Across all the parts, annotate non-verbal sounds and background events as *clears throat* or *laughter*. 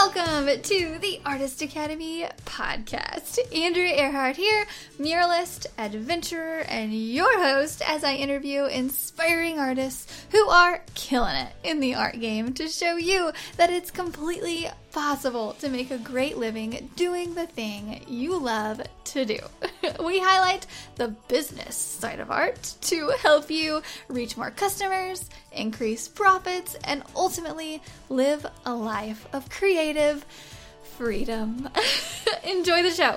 Welcome to the Artist Academy podcast. Andrea Earhart here, muralist, adventurer, and your host as I interview inspiring artists who are killing it in the art game to show you that it's completely possible to make a great living doing the thing you love to do. *laughs* we highlight the business side of art to help you reach more customers, increase profits, and ultimately live a life of creative freedom. *laughs* Enjoy the show.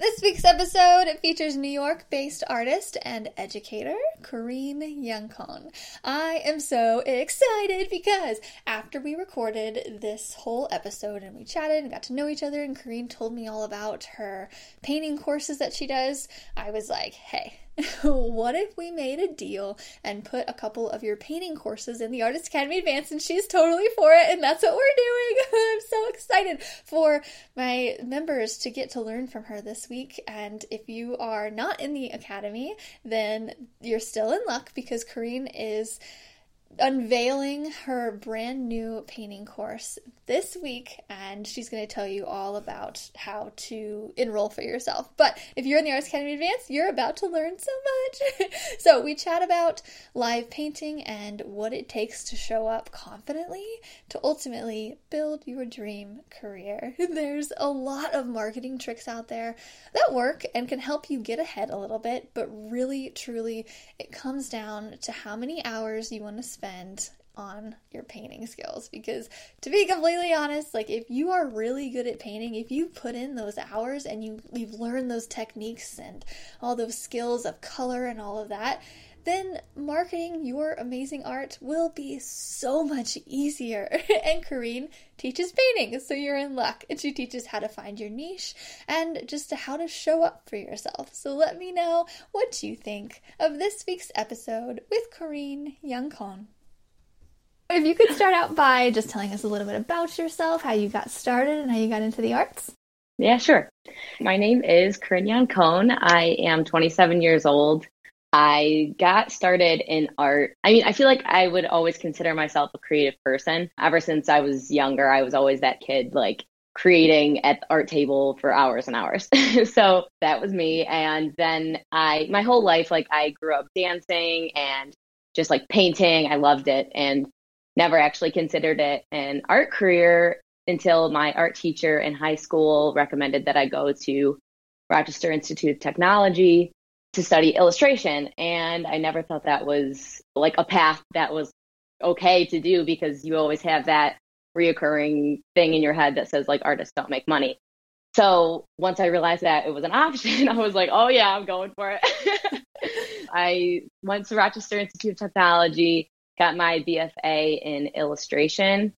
This week's episode features New York based artist and educator Corinne Yancone. I am so excited because after we recorded this whole episode and we chatted and got to know each other, and Kareem told me all about her painting courses that she does, I was like, hey, *laughs* what if we made a deal and put a couple of your painting courses in the Artist Academy Advance? And she's totally for it, and that's what we're doing. *laughs* I'm so excited for my members to get to learn from her this week. And if you are not in the Academy, then you're still in luck because Corinne is unveiling her brand new painting course this week, and she's going to tell you all about how to enroll for yourself. But if you're in the Arts Academy Advance, you're about to learn so much. *laughs* so, we chat about live painting and what it takes to show up confidently to ultimately build your dream career. *laughs* There's a lot of marketing tricks out there that work and can help you get ahead a little bit, but really, truly, it comes down to how many hours you want to spend on your painting skills. Because to be completely honest like if you are really good at painting if you put in those hours and you you've learned those techniques and all those skills of color and all of that then marketing your amazing art will be so much easier. *laughs* and Corinne teaches painting, so you're in luck. And she teaches how to find your niche and just how to show up for yourself. So let me know what you think of this week's episode with Corinne Yancone. If you could start out by just telling us a little bit about yourself, how you got started, and how you got into the arts. Yeah, sure. My name is Corinne Yancone. I am 27 years old. I got started in art. I mean, I feel like I would always consider myself a creative person. Ever since I was younger, I was always that kid, like creating at the art table for hours and hours. *laughs* so that was me. And then I, my whole life, like I grew up dancing and just like painting. I loved it. And never actually considered it an art career until my art teacher in high school recommended that I go to Rochester Institute of Technology to study illustration. And I never thought that was like a path that was okay to do because you always have that reoccurring thing in your head that says like artists don't make money. So once I realized that it was an *laughs* option, I was like, oh yeah, I'm going for it. *laughs* I went to Rochester Institute of Technology, got my BFA in illustration.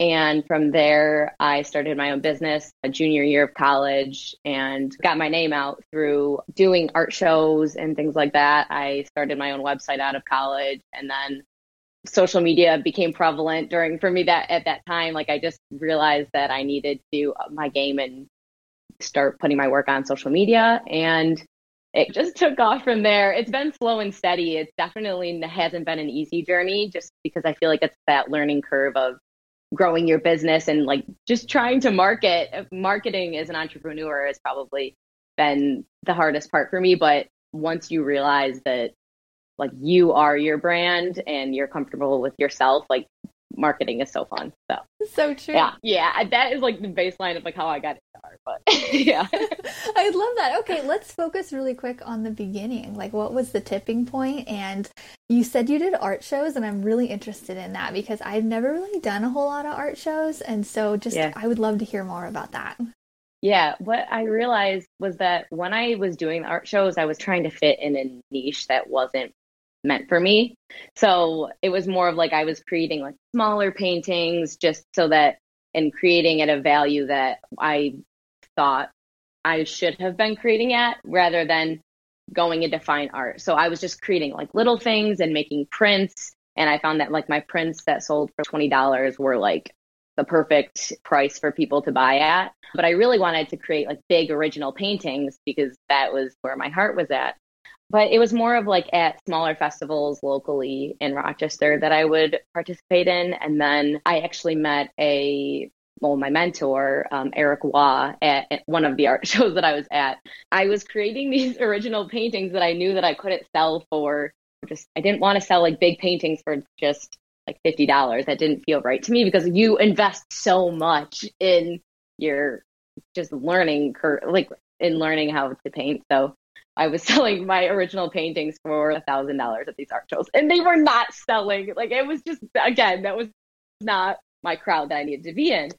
And from there, I started my own business a junior year of college and got my name out through doing art shows and things like that. I started my own website out of college and then social media became prevalent during for me that at that time like I just realized that I needed to up my game and start putting my work on social media and it just *laughs* took off from there. It's been slow and steady. It definitely hasn't been an easy journey just because I feel like it's that learning curve of growing your business and like just trying to market. Marketing as an entrepreneur has probably been the hardest part for me. But once you realize that like you are your brand and you're comfortable with yourself, like marketing is so fun. So so true. Yeah, yeah. That is like the baseline of like how I got into art. But *laughs* yeah, *laughs* I love that. Okay, let's focus really quick on the beginning. Like, what was the tipping point? And you said you did art shows, and I'm really interested in that because I've never really done a whole lot of art shows, and so just yeah. I would love to hear more about that. Yeah, what I realized was that when I was doing art shows, I was trying to fit in a niche that wasn't meant for me. So it was more of like I was creating like smaller paintings just so that and creating at a value that I thought I should have been creating at rather than going into fine art. So I was just creating like little things and making prints. And I found that like my prints that sold for $20 were like the perfect price for people to buy at. But I really wanted to create like big original paintings because that was where my heart was at. But it was more of like at smaller festivals locally in Rochester that I would participate in. And then I actually met a well, my mentor, um, Eric Waugh, at, one of the art *laughs* shows that I was at. I was creating these *laughs* original paintings that I knew that I couldn't sell for just, I didn't want to sell like big paintings for just like $50. That didn't feel right to me because you invest so much in your just learning, like in learning how to paint. So I was *laughs* selling my original paintings for a thousand dollars at these art shows, and they were not selling. Like it was just again, that was not my crowd that I needed to be in.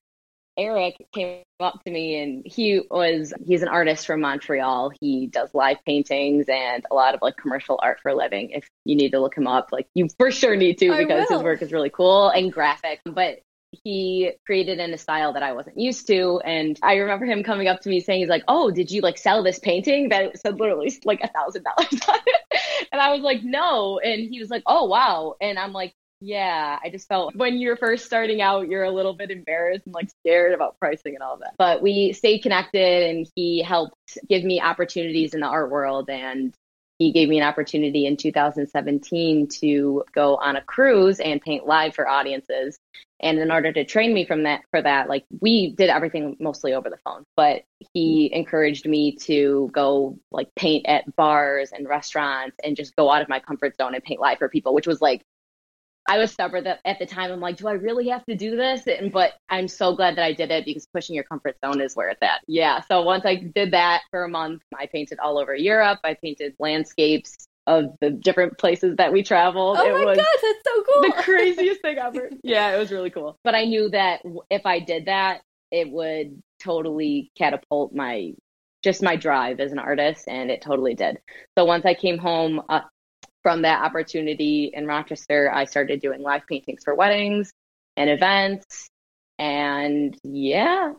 Eric came up to me and he was he's an artist from Montreal. He does live paintings and a lot of like commercial art for a living. If you need to look him up, like you for sure need to because his work is really cool and graphic. But he created in a style that I wasn't used to. And I remember him coming up to me saying, he's like, Oh, did you like sell this painting that said literally like a thousand dollars? *laughs* And I was like, No. And he was like, Oh, wow. And I'm like, yeah, I just felt when you're first starting out, you're a little bit embarrassed and like scared about pricing and all that. But we stayed connected and he helped give me opportunities in the art world. And he gave me an opportunity in 2017 to go on a cruise and paint live for audiences. And in order to train me from that for that, like we did everything mostly over the phone, but he encouraged me to go like paint at bars and restaurants and just go out of my comfort zone and paint live for people, which was like I was stubborn that at the time. I'm like, do I really have to do this? And, but I'm so glad that I did it because pushing your comfort zone is where it's at. Yeah. So once I did that for a month, I painted all over Europe. I painted landscapes of the different places that we traveled. Oh it my was god, that's so cool! The craziest thing ever. *laughs* Yeah, it was really cool. But I knew that if I did that, it would totally catapult my just my drive as an artist, and it totally did. So once I came home, uh, from that opportunity in Rochester, I started doing live paintings for weddings and events. And yeah.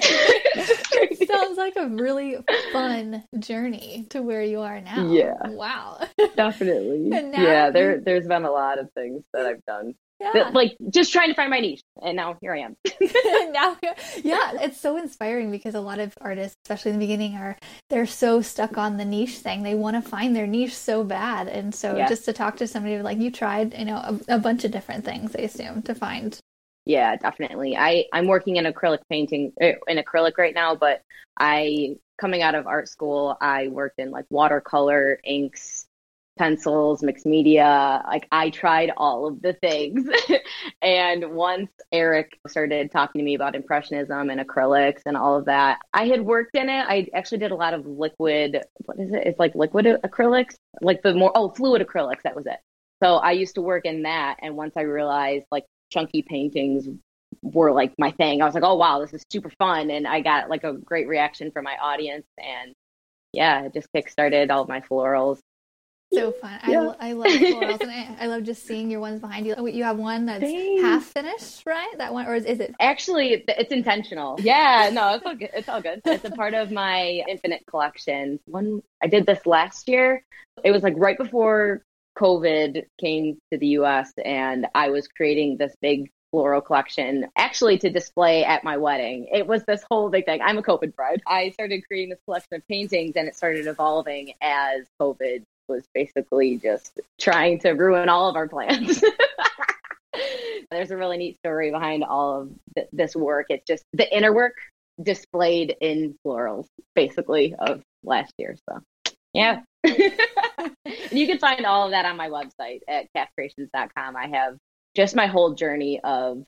*laughs* Sounds like a really fun journey to where you are now. Yeah. Wow. Definitely. *laughs* yeah, there there's been a lot of things that I've done yeah. like just trying to find my niche and now here i am *laughs* now yeah it's so inspiring because a lot of artists especially in the beginning are they're so stuck on the niche thing they want to find their niche so bad and so yeah. just to talk to somebody like you tried you know a, a bunch of different things i assume to find yeah definitely i i'm working in acrylic painting er, in acrylic right now but i coming out of art school i worked in like watercolor inks pencils, mixed media. Like I tried all of the things. *laughs* and once Eric started talking to me about impressionism and acrylics and all of that, I had worked in it. I actually did a lot of liquid, what is it? It's like liquid acrylics, like the more, oh, fluid acrylics. That was it. So I used to work in that. And once I realized like chunky paintings were like my thing, I was like, oh, wow, this is super fun. And I got like a great reaction from my audience. And yeah, it just kickstarted all of my florals so fun. Yeah. I, I love florals and *laughs* I, I, love just seeing your ones behind you. Oh, you have one that's Thanks. half finished, right? That one, or is, is it? Actually, it's intentional. Yeah, no, it's all good. It's all good. It's a part of my infinite collection. One, I did this last year. It was like right before COVID came to the US, and I was creating this big floral collection actually to display at my wedding. It was this whole big thing. I'm a COVID bride. I started creating this collection of paintings and it started evolving as COVID was basically just trying to ruin all of our plans. *laughs* There's a really neat story behind all of th- this work. It's just the inner work displayed in florals, basically, of last year. So, yeah. *laughs* you can find all of that on my website at cafcreations.com. I have just my whole journey of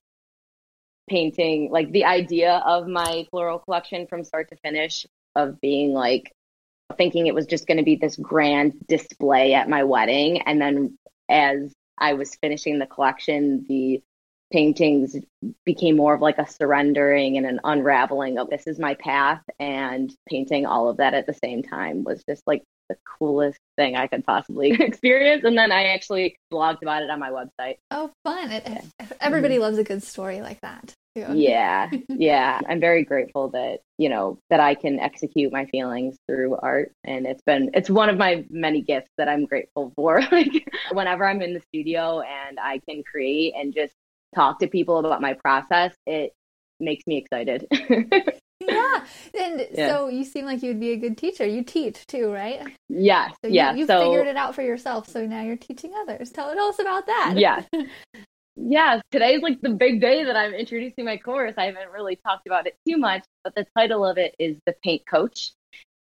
painting, like the idea of my floral collection from start to finish, of being like thinking it was just going to be this grand display at my wedding. And then as I was finishing the collection, the paintings became more of like a surrendering and an unraveling of this is my path. And painting all of that at the same time was just like the coolest thing I could possibly *laughs* experience. And then I actually blogged about it on my website. Oh, fun. It, everybody mm-hmm. loves a good story like that. Yeah, *laughs* yeah. I'm very grateful that, you know, that I can execute my feelings through art. And it's been, it's one of my many gifts that I'm grateful for. *laughs* like, whenever I'm in the studio and I can create and just talk to people about my process, it makes me excited. *laughs* yeah. And yeah. so you seem like you'd be a good teacher. You teach too, right? Yes. So yeah. You, you so, figured it out for yourself. So now you're teaching others. Tell, tell us about that. Yeah. *laughs* yeah. Today's like the big day that I'm introducing my course. I haven't really talked about it too much, but the title of it is The Paint Coach.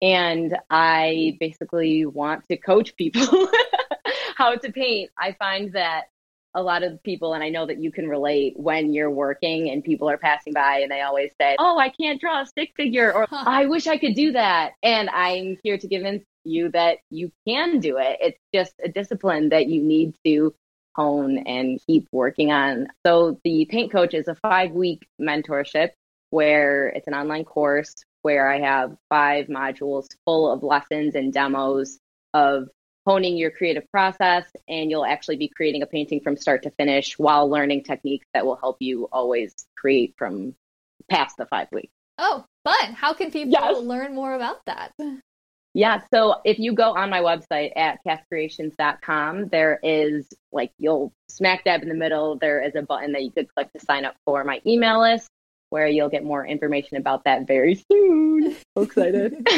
And I basically want to coach people *laughs* how to paint. I find that a lot of people, and I know that you can relate when you're working and people are passing by and they always say, Oh, I can't draw a stick figure, or. I wish I could do that. And I'm here to convince you that you can do it. It's just a discipline that you need to hone and keep working on. So, the Paint Coach is a five week mentorship where it's an online course where I have five modules full of lessons and demos of honing your creative process and you'll actually be creating a painting from start to finish while learning techniques that will help you always create from past the five weeks. Oh, fun. How can people yes. learn more about that? Yeah, so if you go on my website at cafcreations.com, there is like you'll smack dab in the middle, there is a button that you could click to sign up for my email list where you'll get more information about that very soon. *laughs* So excited. *laughs*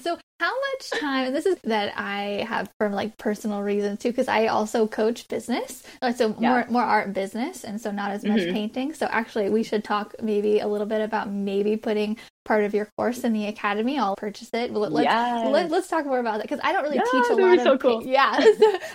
So, how much time, this is that I have for like personal reasons too, because I also coach business. So, yeah. more, more art business, and so not as much mm-hmm. painting. So, actually, we should talk maybe a little bit about maybe putting part of your course in the academy. I'll purchase it. Let's, yes. let, us talk more about that because I don't really yeah, teach a lot of *laughs* so cool. yeah.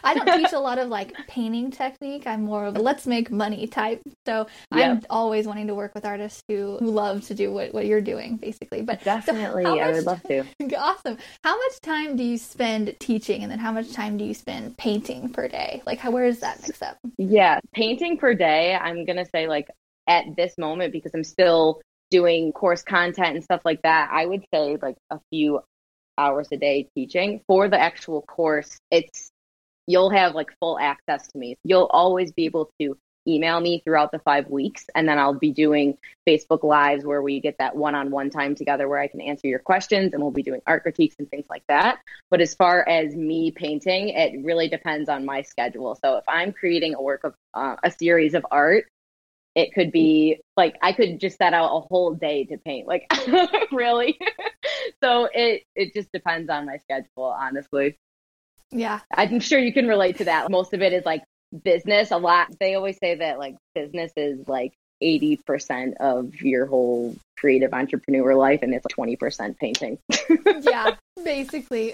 I don't teach a lot of like painting technique. I'm more of a let's make money type. So I'm always wanting to work with artists who, who love to do what, what you're doing basically. But definitely, so I would love to. *laughs* Awesome. How much time do you spend teaching, and then how much time do you spend painting per day? Like, how where is that mix up? Yeah, painting per day. I'm gonna say like at this moment because I'm still doing course content and stuff like that, I would say like a few hours a day teaching. For the actual course, it's you'll have like full access to me. You'll always be able to email me throughout the five weeks, and then I'll be doing Facebook Lives where we get that one on one time together where I can answer your questions, and we'll be doing art critiques and things like that. But as far as me painting, it really depends on my schedule. So if I'm creating a work of uh, a series of art, it could be like I could just set out a whole day to paint. Like *laughs* really. *laughs* so it it just depends on my schedule, honestly. Yeah. I'm sure you can relate to that. Most of it is like business. A lot they always say that like business is like 80% of your whole creative entrepreneur life and it's 20% painting. *laughs* yeah, basically.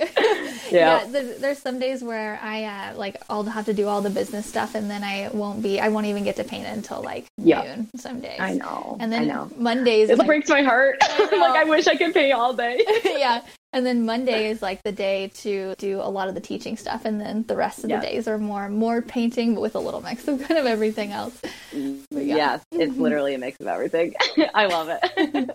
Yeah. yeah there's, there's, some days where I uh, like I'll have to do all the business stuff and then I won't be I won't even get to paint until like yeah. noon some days. I know. And then I know. Mondays It like, breaks my heart. *laughs* like I wish I could paint all day. *laughs* yeah. And then Monday is like the day to do a lot of the teaching stuff, and then the rest of yeah. the days are more more painting, but with a little mix of kind of everything else. Yeah. Yes, it's *laughs* literally a mix of everything. I love it.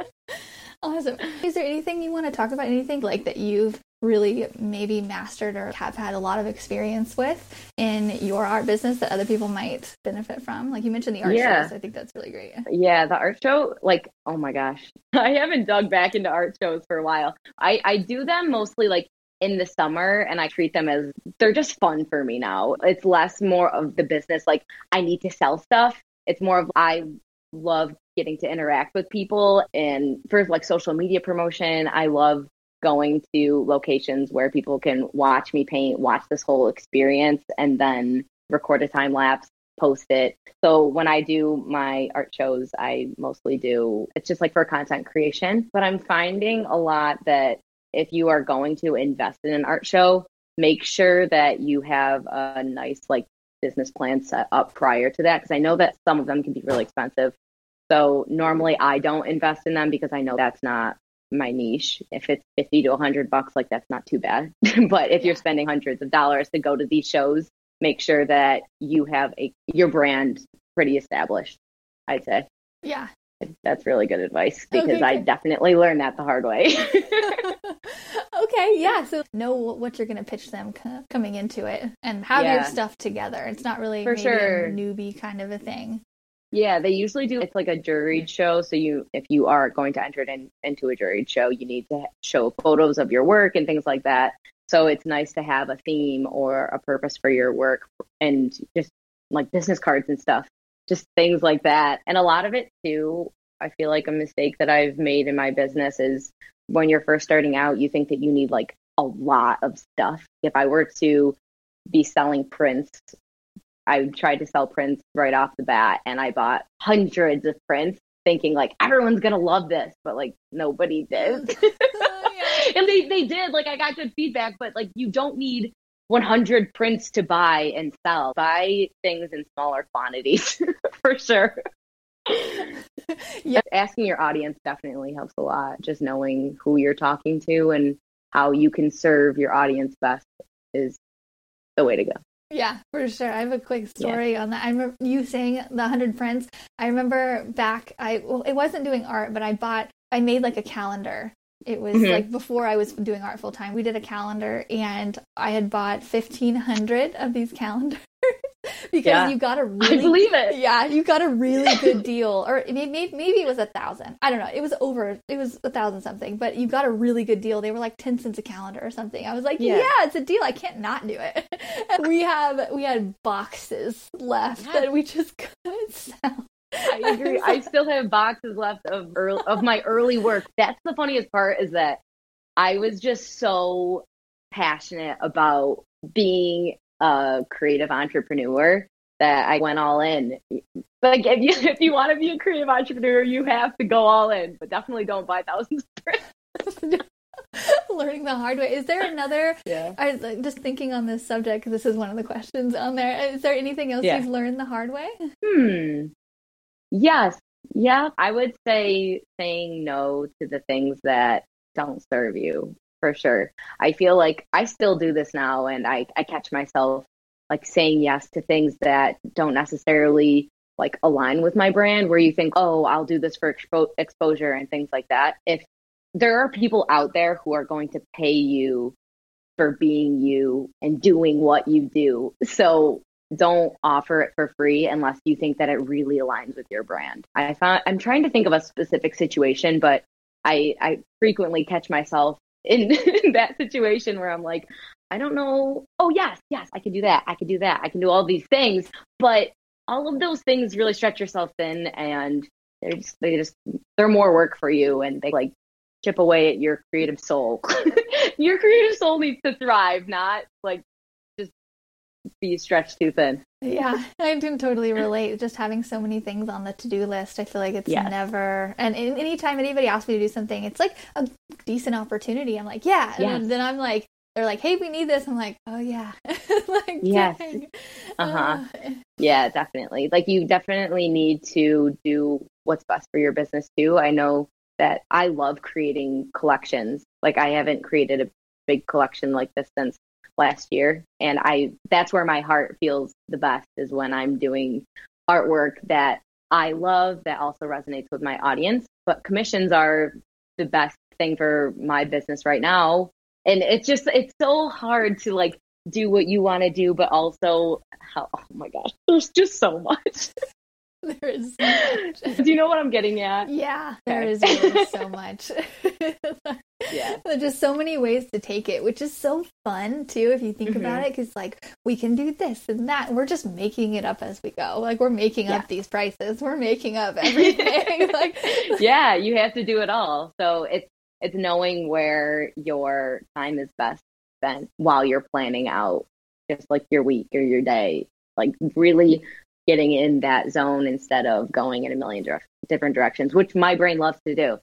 awesome. Is there anything you want to talk about? Anything like that you've really maybe mastered or have had a lot of experience with in your art business that other people might benefit from? Like you mentioned the art yeah. shows. I think that's really great. Yeah, the art show, like, oh my gosh. *laughs* I haven't dug back into art shows for a while. I, I do them mostly like in the summer and I treat them as they're just fun for me now. It's less more of the business, like I need to sell stuff. It's more of I love getting to interact with people and for like social media promotion, I love going to locations where people can watch me paint, watch this whole experience, and then record a time lapse, post it. So when I do my art shows, I mostly do it's just like for content creation. But I'm finding a lot that if you are going to invest in an art show, make sure that you have a nice like business plan set up prior to that because I know that some of them can be really expensive. So normally I don't invest in them because I know that's not my niche. If it's 50 to 100 bucks, like that's not too bad. *laughs* but if you're spending hundreds of dollars to go to these shows, make sure that you have a your brand pretty established, I'd say. Yeah. That's really good advice because okay, I definitely learned that the hard way. *laughs* *laughs* okay, yeah. So know what you're going to pitch them coming into it and have yeah. your stuff together. It's not really for sure newbie kind of a thing. Yeah, they usually do. It's like a juried show. So you, if you are going to enter it in, into a juried show, you need to show photos of your work and things like that. So it's nice to have a theme or a purpose for your work and just like business cards and stuff just things like that. And a lot of it too, I feel like a mistake that I've made in my business is when you're first starting out, you think that you need like a lot of stuff. If I were to be selling prints, I tried to sell prints right off the bat and I bought hundreds of prints thinking like everyone's gonna love this, but like nobody did. *laughs* *laughs* and they, they did, like I got good feedback, but like you don't need 100 prints to buy and sell. Buy things in smaller quantities *laughs* for sure. yeah. Asking your audience definitely helps a lot. Just knowing who you're talking to and how you can serve your audience best is the way to go. Yeah, for sure. I have a quick story yeah. on that. I remember you saying the 100 friends. I remember back, I, well, it wasn't doing art, but I bought, I made like a calendar it was mm-hmm. like before I was doing art full time. We did a calendar and I had bought 1500 of these calendars *laughs* because yeah. you got a really I believe it. Yeah, you got a really good *laughs* deal or maybe maybe it was a thousand. I don't know. It was over it was a thousand something, but you got a really good deal. They were like 10 cents a calendar or something. I was like, yeah, yeah it's a deal. I can't not do it. *laughs* And we have we had boxes left yeah. that we just couldn't sell. I agree. I still have boxes left of early, of my early work. That's the funniest part is that I was just so passionate about being a creative entrepreneur that I went all in. But like, if you *laughs* if you want to be a creative entrepreneur, you have to go all in. But definitely don't buy thousands of *laughs* *laughs* Learning the hard way. Is there another? Yeah. I just thinking on this subject. This is one of the questions on there. Is there anything else yeah. you've learned the hard way? Hmm. Yes. Yeah. I would say saying no to the things that don't serve you for sure. I feel like I still do this now and I, I catch myself like saying yes to things that don't necessarily like align with my brand where you think, oh, I'll do this for expo- exposure and things like that. If there are people out there who are going to pay you for being you and doing what you do. So don't offer it for free unless you think that it really aligns with your brand. I found I'm trying to think of a specific situation, but I I frequently catch myself in, *laughs* in that situation where I'm like, I don't know. Oh yes, yes, I can do that. I can do that. I can do all these things, but all of those things really stretch yourself thin, and they're just they just they're more work for you, and they like chip away at your creative soul. *laughs* your creative soul needs to thrive, not like just be stretched too thin. Yeah, *laughs* I can totally relate. Just having so many things on the to do list, I feel like it's yes. never. And anytime anybody asks me to do something, it's like a decent opportunity. I'm like, yeah. Yes. And then I'm like, they're like, hey, we need this. I'm like, oh, yeah. *laughs* like, yes. Uh huh. Uh, yeah, definitely. Like, you definitely need to do what's best for your business, too. I know that I love creating collections. Like, I haven't created a big collection like this since last year and i that's where my heart feels the best is when i'm doing artwork that i love that also resonates with my audience. But commissions are the best thing for my business right now. And it's just it's so hard to like do what you want to do but also how, oh my gosh there's just so much *laughs* *laughs* there is so much. do you know what i'm getting at yeah there okay. is really so *laughs* much yeah *laughs* there's just so many ways to take it which is so fun too if you think mm-hmm. about it because like we can do this and that we're just making it up as we go like we're making yeah. up these prices we're making up everything like yeah you have to do it all so it's it's knowing where your time is best spent while you're planning out just like your week or your day like really getting in that zone instead of going in a million dire- different directions which my brain loves to do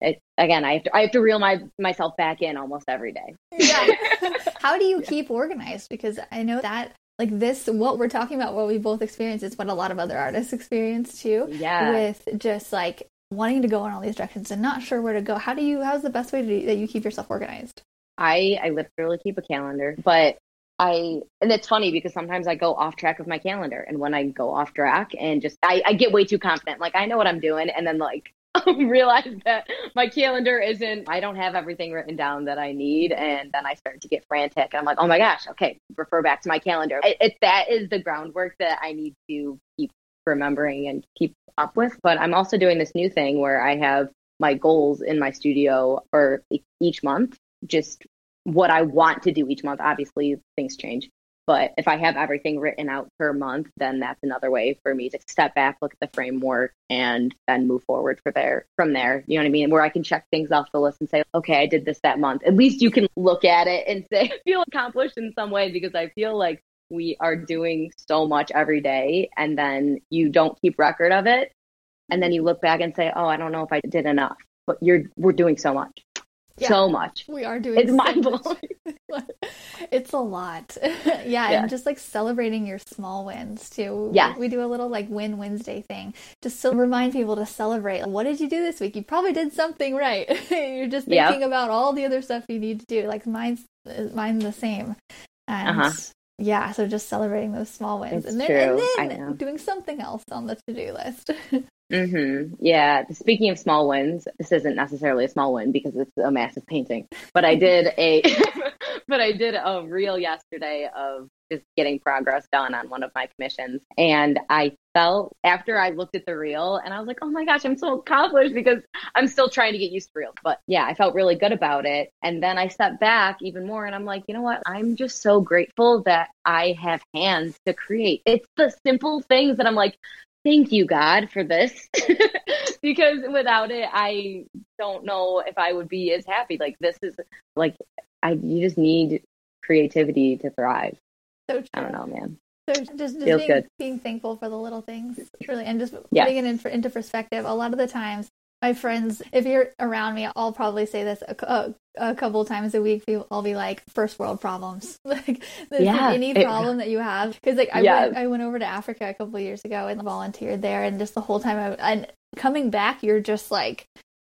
it, again, I have to I have to reel my myself back in almost every day. Yeah. *laughs* How do you keep organized? Because I know that like this, what we're talking about, what we both experience, is what a lot of other artists experience too. Yeah. With just like wanting to go in all these directions and not sure where to go. How do you? How's the best way to do, that you keep yourself organized? I I literally keep a calendar, but I and it's funny because sometimes I go off track of my calendar, and when I go off track and just I, I get way too confident, like I know what I'm doing, and then like *laughs* realize that my calendar isn't i don't have everything written down that i need and then i start to get frantic and i'm like oh my gosh okay refer back to my calendar. It, it, that is the groundwork that i need to keep remembering and keep up with but i'm also doing this new thing where i have my goals in my studio for each month just what i want to do each month obviously things change But if I have everything written out per month, then that's another way for me to step back, look at the framework, and then move forward for there from there. You know what I mean? Where I can check things off the list and say, okay, I did this that month. At least you can look at it and say, *laughs* feel accomplished in some way because I feel like we are doing so much every day and then you don't keep record of it. And then you look back and say, oh, I don't know if I did enough. But you're we're doing so much. Yeah, so much. We are doing it's so mind blowing. *laughs* it's a lot. yeah, *laughs* yeah, and just like celebrating your small wins too. Yeah. We do a little like win Wednesday thing. Just to remind people to celebrate. Like, what did you do this week? You probably did something right. *laughs* You're just thinking yep. about all the other stuff you need to do. Like mine's mine's the same. And uh-huh. yeah, so just celebrating those small wins. It's and then, and then doing something else on the to do list. Mm-hmm. Yeah. Speaking of small wins, this isn't necessarily a small win because it's a massive painting. But I did a, *laughs* but I did a reel yesterday of just getting progress done on one of my commissions, and I felt after I looked at the reel and I was like, oh my gosh, I'm so accomplished because I'm still trying to get used to reels. But yeah, I felt really good about it. And then I stepped back even more and I'm like, you know what? I'm just so grateful that I have hands to create. It's the simple things that I'm like, thank you god for this. *laughs* Because without it i don't know if i would be as happy. Like this is like i you just need creativity to thrive. So true. i don't know man. So just, just being, being thankful for the little things really and just yeah. putting it in for, into perspective. A lot of the times my friends, if you're around me, I'll probably say this a, a, a couple times a week. I'll be like, first world problems. *laughs* like, yeah, any problem that you have. Because like I, yeah. went, I went over to Africa a couple years ago and volunteered there, and just the whole time, I, and coming back, you're just like,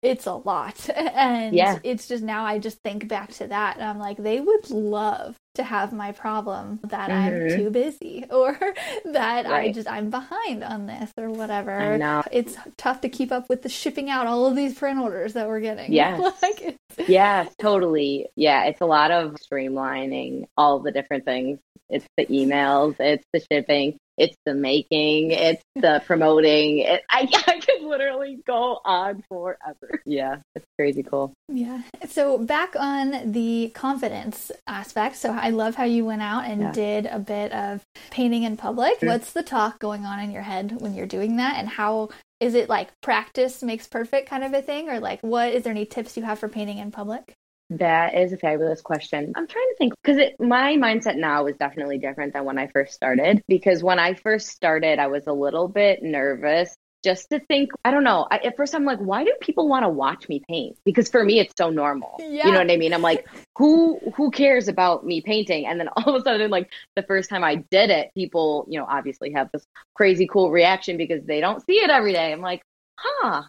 it's a lot. *laughs* And yeah. it's just now I just think back to that and I'm like, they would love to have my problem that mm-hmm. I'm too busy *laughs* or that right. I just I'm behind on this or whatever. I know. It's tough to keep up with the shipping out all of these print orders that we're getting. Yeah. *laughs* like yeah, totally. Yeah, it's a lot of streamlining all the different things. It's the emails, it's the shipping, it's the making, it's the *laughs* promoting. It, I, *laughs* I could literally go on forever. Yeah, it's crazy cool. Yeah. So back on the confidence aspect. So I love how you went out and yeah. did a bit of painting in public. Mm-hmm. What's the talk going on in your head when you're doing that, and how is it like practice makes perfect kind of a thing, or like what is there any tips you have for painting in public? That is a fabulous question. I'm trying to think because my mindset now is definitely different than when I first started. Because when I first started, I was a little bit nervous just to think, I don't know. I, at first, I'm like, why do people want to watch me paint? Because for me, it's so normal. Yeah. You know what I mean? I'm like, who who cares about me painting? And then *laughs* all of a sudden, like the first time I did it, people, you know, obviously have this crazy cool reaction because they don't see it every day. I'm like, huh,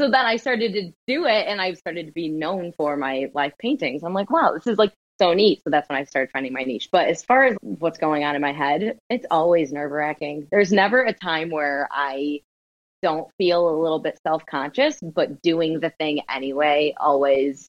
so then I started to do it and I started to be known for my life paintings. I'm like, wow, this is like so neat. So that's when I started finding my niche. But as far as what's going on in my head, it's always nerve wracking. There's never a time where I don't feel a little bit self conscious, but doing the thing anyway always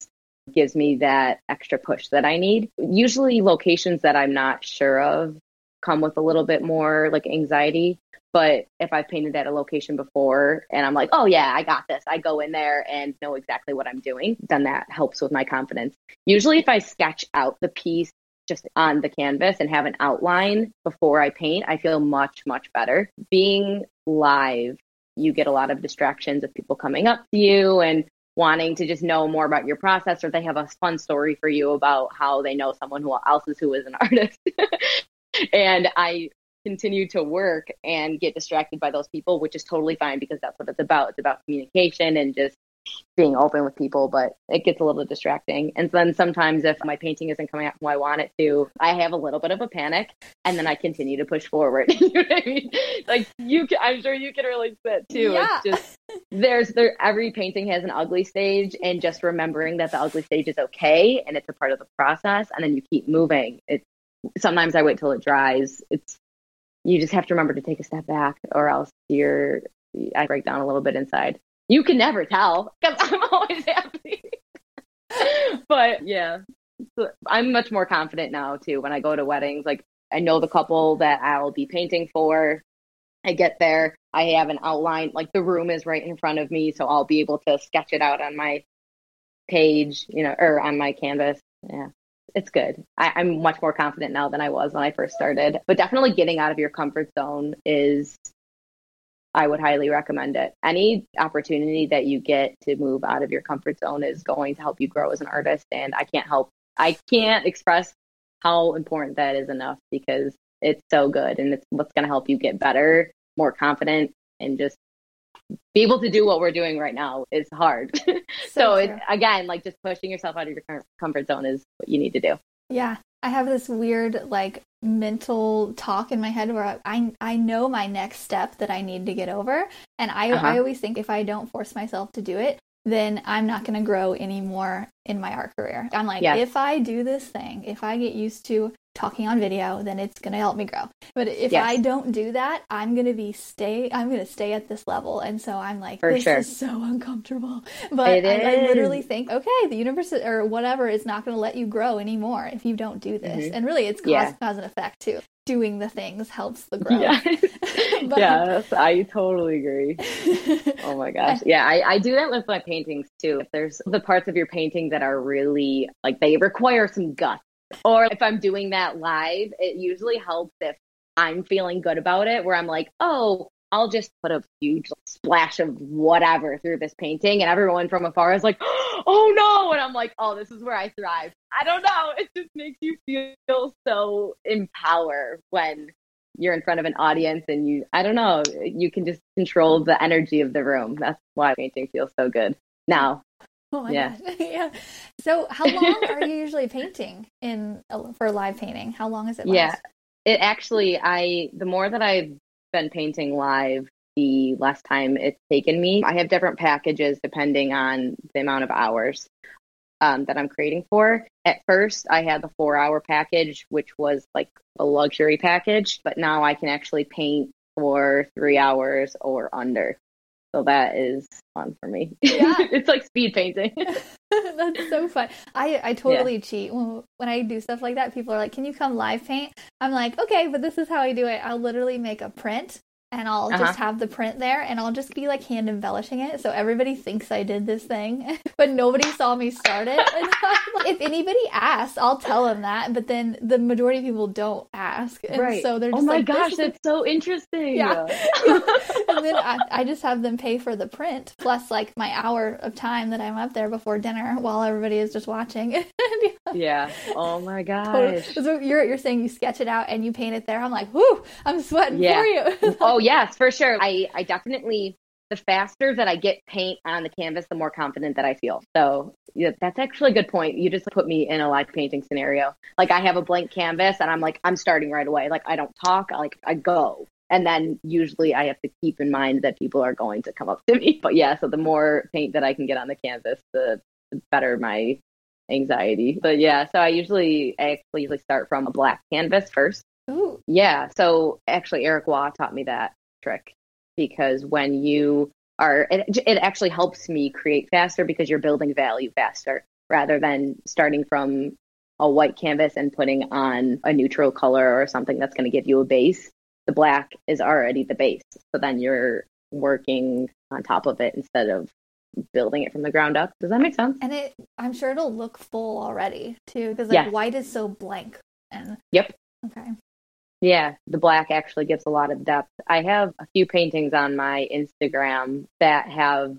gives me that extra push that I need. Usually, locations that I'm not sure of come with a little bit more like anxiety. But if I've painted at a location before and I'm like, oh yeah, I got this, I go in there and know exactly what I'm doing, then that helps with my confidence. Usually, if I sketch out the piece just on the canvas and have an outline before I paint, I feel much, much better. Being live, you get a lot of distractions of people coming up to you and wanting to just know more about your process or they have a fun story for you about how they know someone who else is who is an *laughs* artist. and I continue to work and get distracted by those people, which is totally fine because that's what it's about. It's about communication and just being open with people, but it gets a little distracting. And then sometimes if my painting isn't coming out how I want it to, I have a little bit of a panic and then I continue to push forward. *laughs* you know what I mean? Like you can, I'm sure you can relate to that too. Yeah. It's just there's there every painting has an ugly stage and just remembering that the ugly stage is okay and it's a part of the process and then you keep moving. It's sometimes I wait till it dries. It's you just have to remember to take a step back or else you're I break down a little bit inside. You can never tell because *laughs* I'm always happy. *laughs* but yeah, so I'm much more confident now too when I go to weddings. Like I know the couple that I'll be painting for. I get there, I have an outline, like the room is right in front of me, so I'll be able to sketch it out on my page, you know, or on my canvas. Yeah it's good. I, I'm much more confident now than I was when I first started. But definitely getting out of your comfort zone is I would highly recommend it. Any opportunity that you get to move out of your comfort zone is going to help you grow as an artist. And I can't help, I can't express how important that is enough because it's so good and it's what's going to help you get better, more confident, and just be able to do what we're doing right now is hard. *laughs* so, so it, again, like just pushing yourself out of your comfort zone is what you need to do. Yeah. I have this weird like mental talk in my head where I I know my next step that I need to get over and I uh-huh. I always think if I don't force myself to do it then I'm not going to grow anymore in my art career. I'm like, if I do this thing, if I get used to talking on video, then it's going to help me grow. But if yes. I don't do that, I'm going to be stay I'm going to stay at this level. And so I'm like For this sure. is so uncomfortable. *laughs* But I, I, literally think, okay, the universe or whatever is not going to let you grow anymore if you don't do this. Mm-hmm. And really it's cause, yeah. cause and effect too. Doing the things helps the *laughs* growth. Yes, *laughs* but... yes I totally agree. *laughs* oh my gosh. Yeah, I, I do that with my paintings too. If there's the parts of your painting that are really like they require some guts or if I'm doing that live, it usually helps if I'm feeling good about it, where I'm like, oh, I'll just put a huge splash of whatever through this painting. And everyone from afar is like, *gasps* oh no. And I'm like, oh, this is where I thrive. I don't know. *laughs* It just makes you feel so empowered when you're in front of an audience and you, I don't know, you can just control the energy of the room. That's why painting feels so good. Now, *laughs* Oh my yeah. *laughs* yeah. So, how long are you usually painting in for live painting? How long is it? Last? Yeah, it actually, I the more that I've been painting live, the less time it's taken me. I have different packages depending on the amount of hours um, that I'm creating for. At first, I had the four hour package, which was like a luxury package, but now I can actually paint for three hours or under. So that is fun for me. *laughs* Yeah. it's like speed painting. *laughs* That's so fun. I, I totally yeah. cheat. When, when I do stuff like that, people are like, Can you come live paint? I'm like, Okay, but this is how I do it. I'll literally make a print and I'll uh-huh. just have the print there and I'll just be like hand embellishing it so everybody thinks I did this thing, *laughs* but nobody saw me start it. if anybody asks, I'll tell them that, but then the majority of people don't ask. And right. so they're oh just Oh my like, gosh, that's so interesting. Yeah. *laughs* *laughs* and then I, I just have them pay for the print plus like my hour of time that I'm up there before dinner while everybody is just watching. *laughs* yeah. Oh my gosh. Totally. So you're you're saying you sketch it out and you paint it there. I'm like, whoo, I'm sweating yeah. for you. oh Oh yes, for sure. I I definitely the faster that I get paint on the canvas, the more confident that I feel. So yeah, that's actually a good point. You just put me in a live painting scenario. Like I have a blank canvas and I'm like, I'm starting right away. Like I don't talk, like I go. And then usually I have to keep in mind that people are going to come up to me. *laughs* But yeah, so the more paint that I can get on the canvas, the, the better my anxiety. But yeah, so I usually I actually usually start from a black canvas first Ooh. Yeah. So actually, Eric Waugh taught me that trick because when you are, it, it actually helps me create faster because you're building value faster rather than starting from a white canvas and putting on a neutral color or something that's going to give you a base. The black is already the base. So then you're working on top of it instead of building it from the ground up. Does that make sense? And it I'm sure it'll look full already too because like yes. white is so blank and Yep. Okay. Yeah, the black actually gives a lot of depth. I have a few paintings on my Instagram that have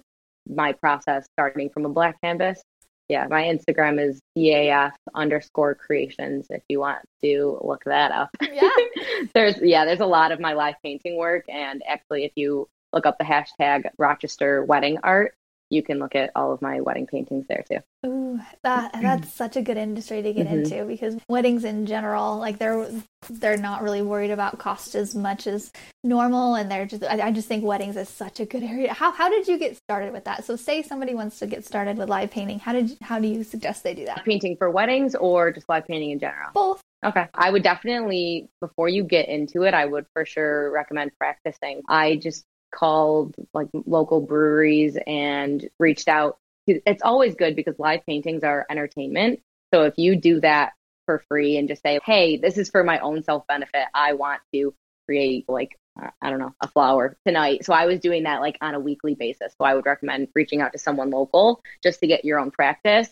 my process starting from a black canvas. Yeah, my Instagram is CAF underscore creations if you want to look that up. Yeah. *laughs* there's yeah, there's a lot of my live painting work and actually if you look up the hashtag Rochester wedding art, you can look at all of my wedding paintings there too. Ooh, that that's *clears throat* such a good industry to get mm-hmm. into because weddings in general, like they're they're not really worried about cost as much as normal, and they're just I, I just think weddings is such a good area. How how did you get started with that? So, say somebody wants to get started with live painting, how did how do you suggest they do that? Painting for weddings or just live painting in general? Both. Okay. I would definitely, before you get into it, I would for sure recommend practicing. I just called like local breweries and reached out. It's always good because live paintings are entertainment. So if you do that for free and just say, hey, this is for my own self benefit, I want to create like I don't know, a flower tonight. So I was doing that like on a weekly basis. So I would recommend reaching out to someone local just to get your own practice.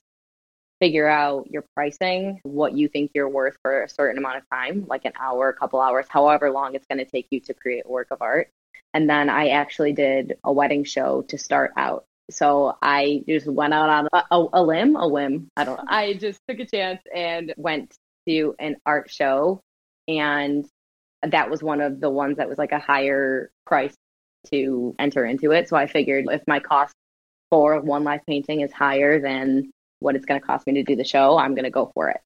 figure out your pricing, what you think you're worth for a certain amount of time, like an hour, a couple hours, however long it's going to take you to create a work of art. And then I actually did a wedding show to start out. So I just went out on a, a, a limb, a whim. I don't know. I just took a chance and went to an art show. And that was one of the ones that was like a higher price to enter into it. So I figured if my cost for one life painting is higher than what it's going to cost me to do the show, I'm going to go for it.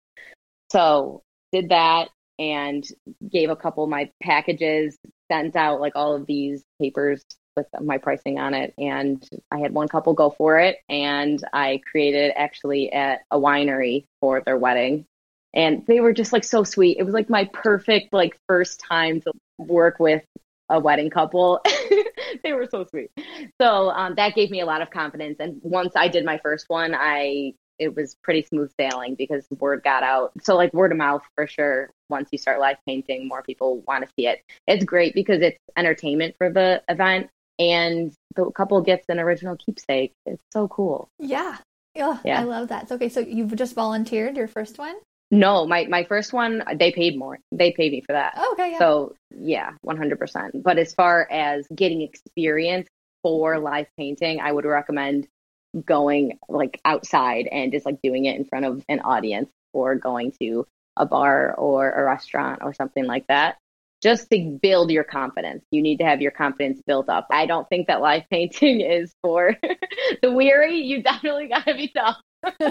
So did that and gave a couple of my packages, sent out like all of these papers with my pricing on it. And I had one couple go for it. And I created actually at a winery for their wedding. And they were just like so sweet. It was like my perfect, like, first time to work with a wedding couple. *laughs* they were so sweet. So um, that gave me a lot of confidence. And once I did my first one, I it was pretty smooth sailing because word got out. So like word of mouth for sure. Once you start live painting, more people want to see it. It's great because it's entertainment for the event, and the couple gets an original keepsake. It's so cool. Yeah. Oh, yeah. I love that. So, okay, so you've just volunteered your first one? No, my my first one they paid more. They paid me for that. Oh, okay, yeah. So yeah, one hundred percent. But as far as getting experience for live painting, I would recommend going like outside and just like doing it in front of an audience or going to a bar or a restaurant or something like that just to build your confidence. You need to have your confidence built up. I don't think that live painting *laughs* is for *laughs* the weary. You definitely got to be tough. *laughs*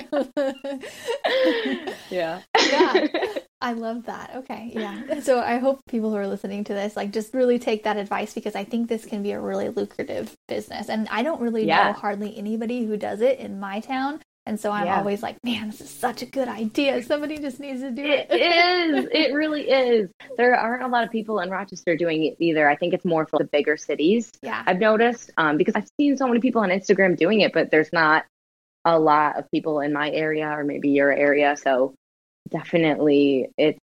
yeah. yeah. *laughs* I love that. Okay. Yeah. So I hope people who are listening to this like just really take that advice because I think this can be a really lucrative business. And I don't really yeah. know hardly anybody who does it in my town. And so I'm yeah. always like, man, this is such a good idea. Somebody just needs to do it. It *laughs* is. It really is. There aren't a lot of people in Rochester doing it either. I think it's more for the bigger cities. Yeah. I've noticed um, because I've seen so many people on Instagram doing it, but there's not a lot of people in my area or maybe your area. So definitely it's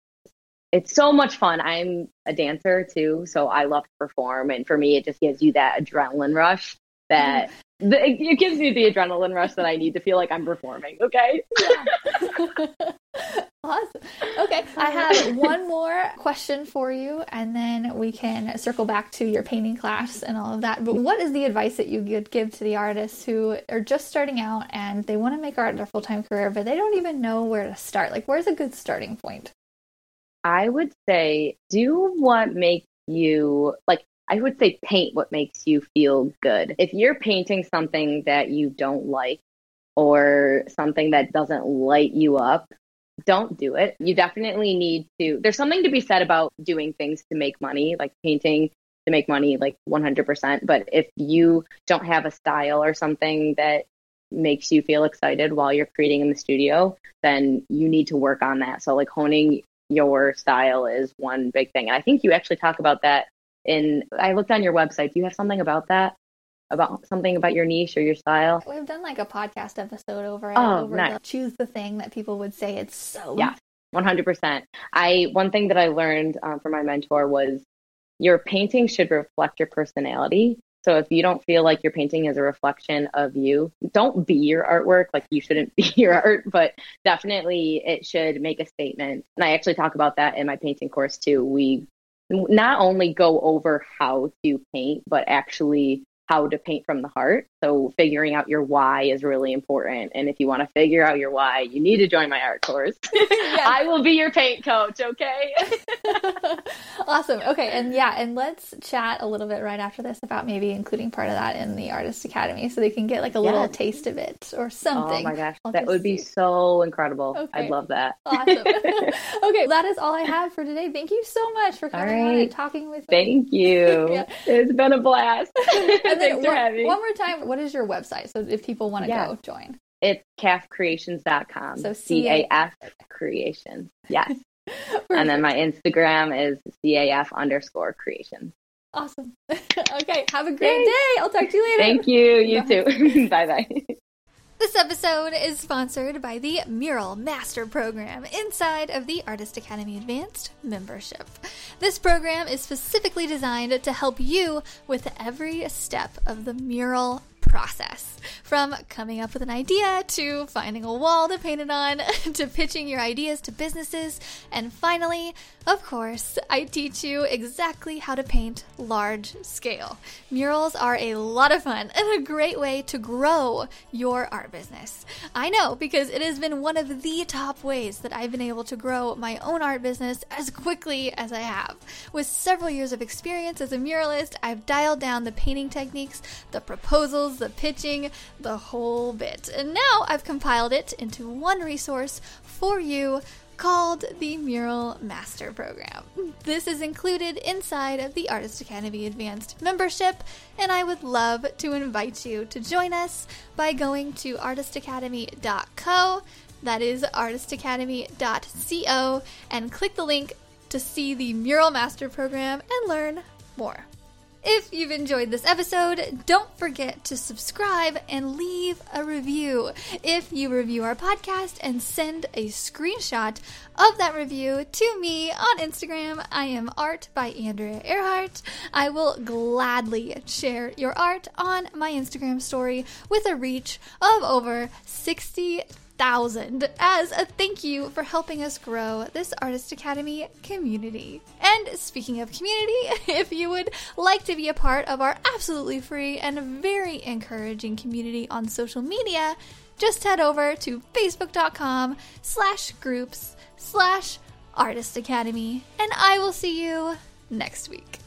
it's so much fun. I'm a dancer too, so I love to perform and for me it just gives you that adrenaline rush that mm-hmm. the, it gives me the adrenaline rush that I need to feel like I'm performing, okay? *laughs* Awesome. Okay, I have one more question for you, and then we can circle back to your painting class and all of that. But what is the advice that you would give to the artists who are just starting out and they want to make art their full time career, but they don't even know where to start? Like, where's a good starting point? I would say do what makes you like. I would say paint what makes you feel good. If you're painting something that you don't like or something that doesn't light you up, don't do it. You definitely need to. There's something to be said about doing things to make money, like painting to make money, like 100%. But if you don't have a style or something that makes you feel excited while you're creating in the studio, then you need to work on that. So, like, honing your style is one big thing. And I think you actually talk about that in, I looked on your website. Do you have something about that? about something about your niche or your style? We've done like a podcast episode over it. Oh, over nice. choose the thing that people would say it's so. Yeah, one hundred percent. I one thing that I learned um, from my mentor was your painting should reflect your personality. So if you don't feel like your painting is a reflection of you, don't be your artwork. Like you shouldn't *laughs* be your art, but definitely it should make a statement. And I actually talk about that in my painting course too. We not only go over how to paint, but actually how to paint from the heart. So figuring out your why is really important. And if you want to figure out your why, you need to join my art course. *laughs* *laughs* I will be your paint coach, okay? *laughs* awesome. Okay, and yeah, and let's chat a little bit right after this about maybe including part of that in the Artist Academy so they can get like a little taste of it or something. Oh my gosh, I'll that would be so incredible. Okay. I'd love that. awesome. okay, that is all I have for today. Thank you so much for coming right. on and talking with me. Thank you. yeah. It's been a blast and then one, One more time, what is your website? So if people want to yeah. go join. It's cafcreations.com. So C A F creations. Yes. *laughs* and then my Instagram is CAF underscore creations. Awesome. *laughs* okay. Have a great day. I'll talk to you later. Thank you. You bye. too. *laughs* bye bye. This episode is sponsored by the Mural Master Program inside of the Artist Academy Advanced membership. This program is specifically designed to help you with every step of the mural process from coming up with an idea to finding a wall to paint it on *laughs* to pitching your ideas to businesses. And finally, of course, I teach you exactly how to paint large scale. Murals are a lot of fun and a great way to grow your art business. I know because it has been one of the top ways that I've been able to grow my own art business as quickly as I have. With several years of experience as a muralist, I've dialed down the painting techniques, the proposals, the pitching, the whole bit. And now I've compiled it into one resource for you called the Mural Master Program. This is included inside of the Artist Academy Advanced membership, and I would love to invite you to join us by going to artistacademy.co. That is artistacademy.co, and click the link to see the Mural Master Program and learn more. If you've enjoyed this episode, don't forget to subscribe and leave a review. If you review our podcast and send a screenshot of that review to me on Instagram, I am art by Andrea Earhart. I will gladly share your art on my Instagram story with a reach of over 60 thousand as a thank you for helping us grow this Artist Academy community. And speaking of community, *laughs* if you would like to be a part of our absolutely free and very encouraging community on social media, just head over to facebook.com slash groups slash artist academy and I will see you next week.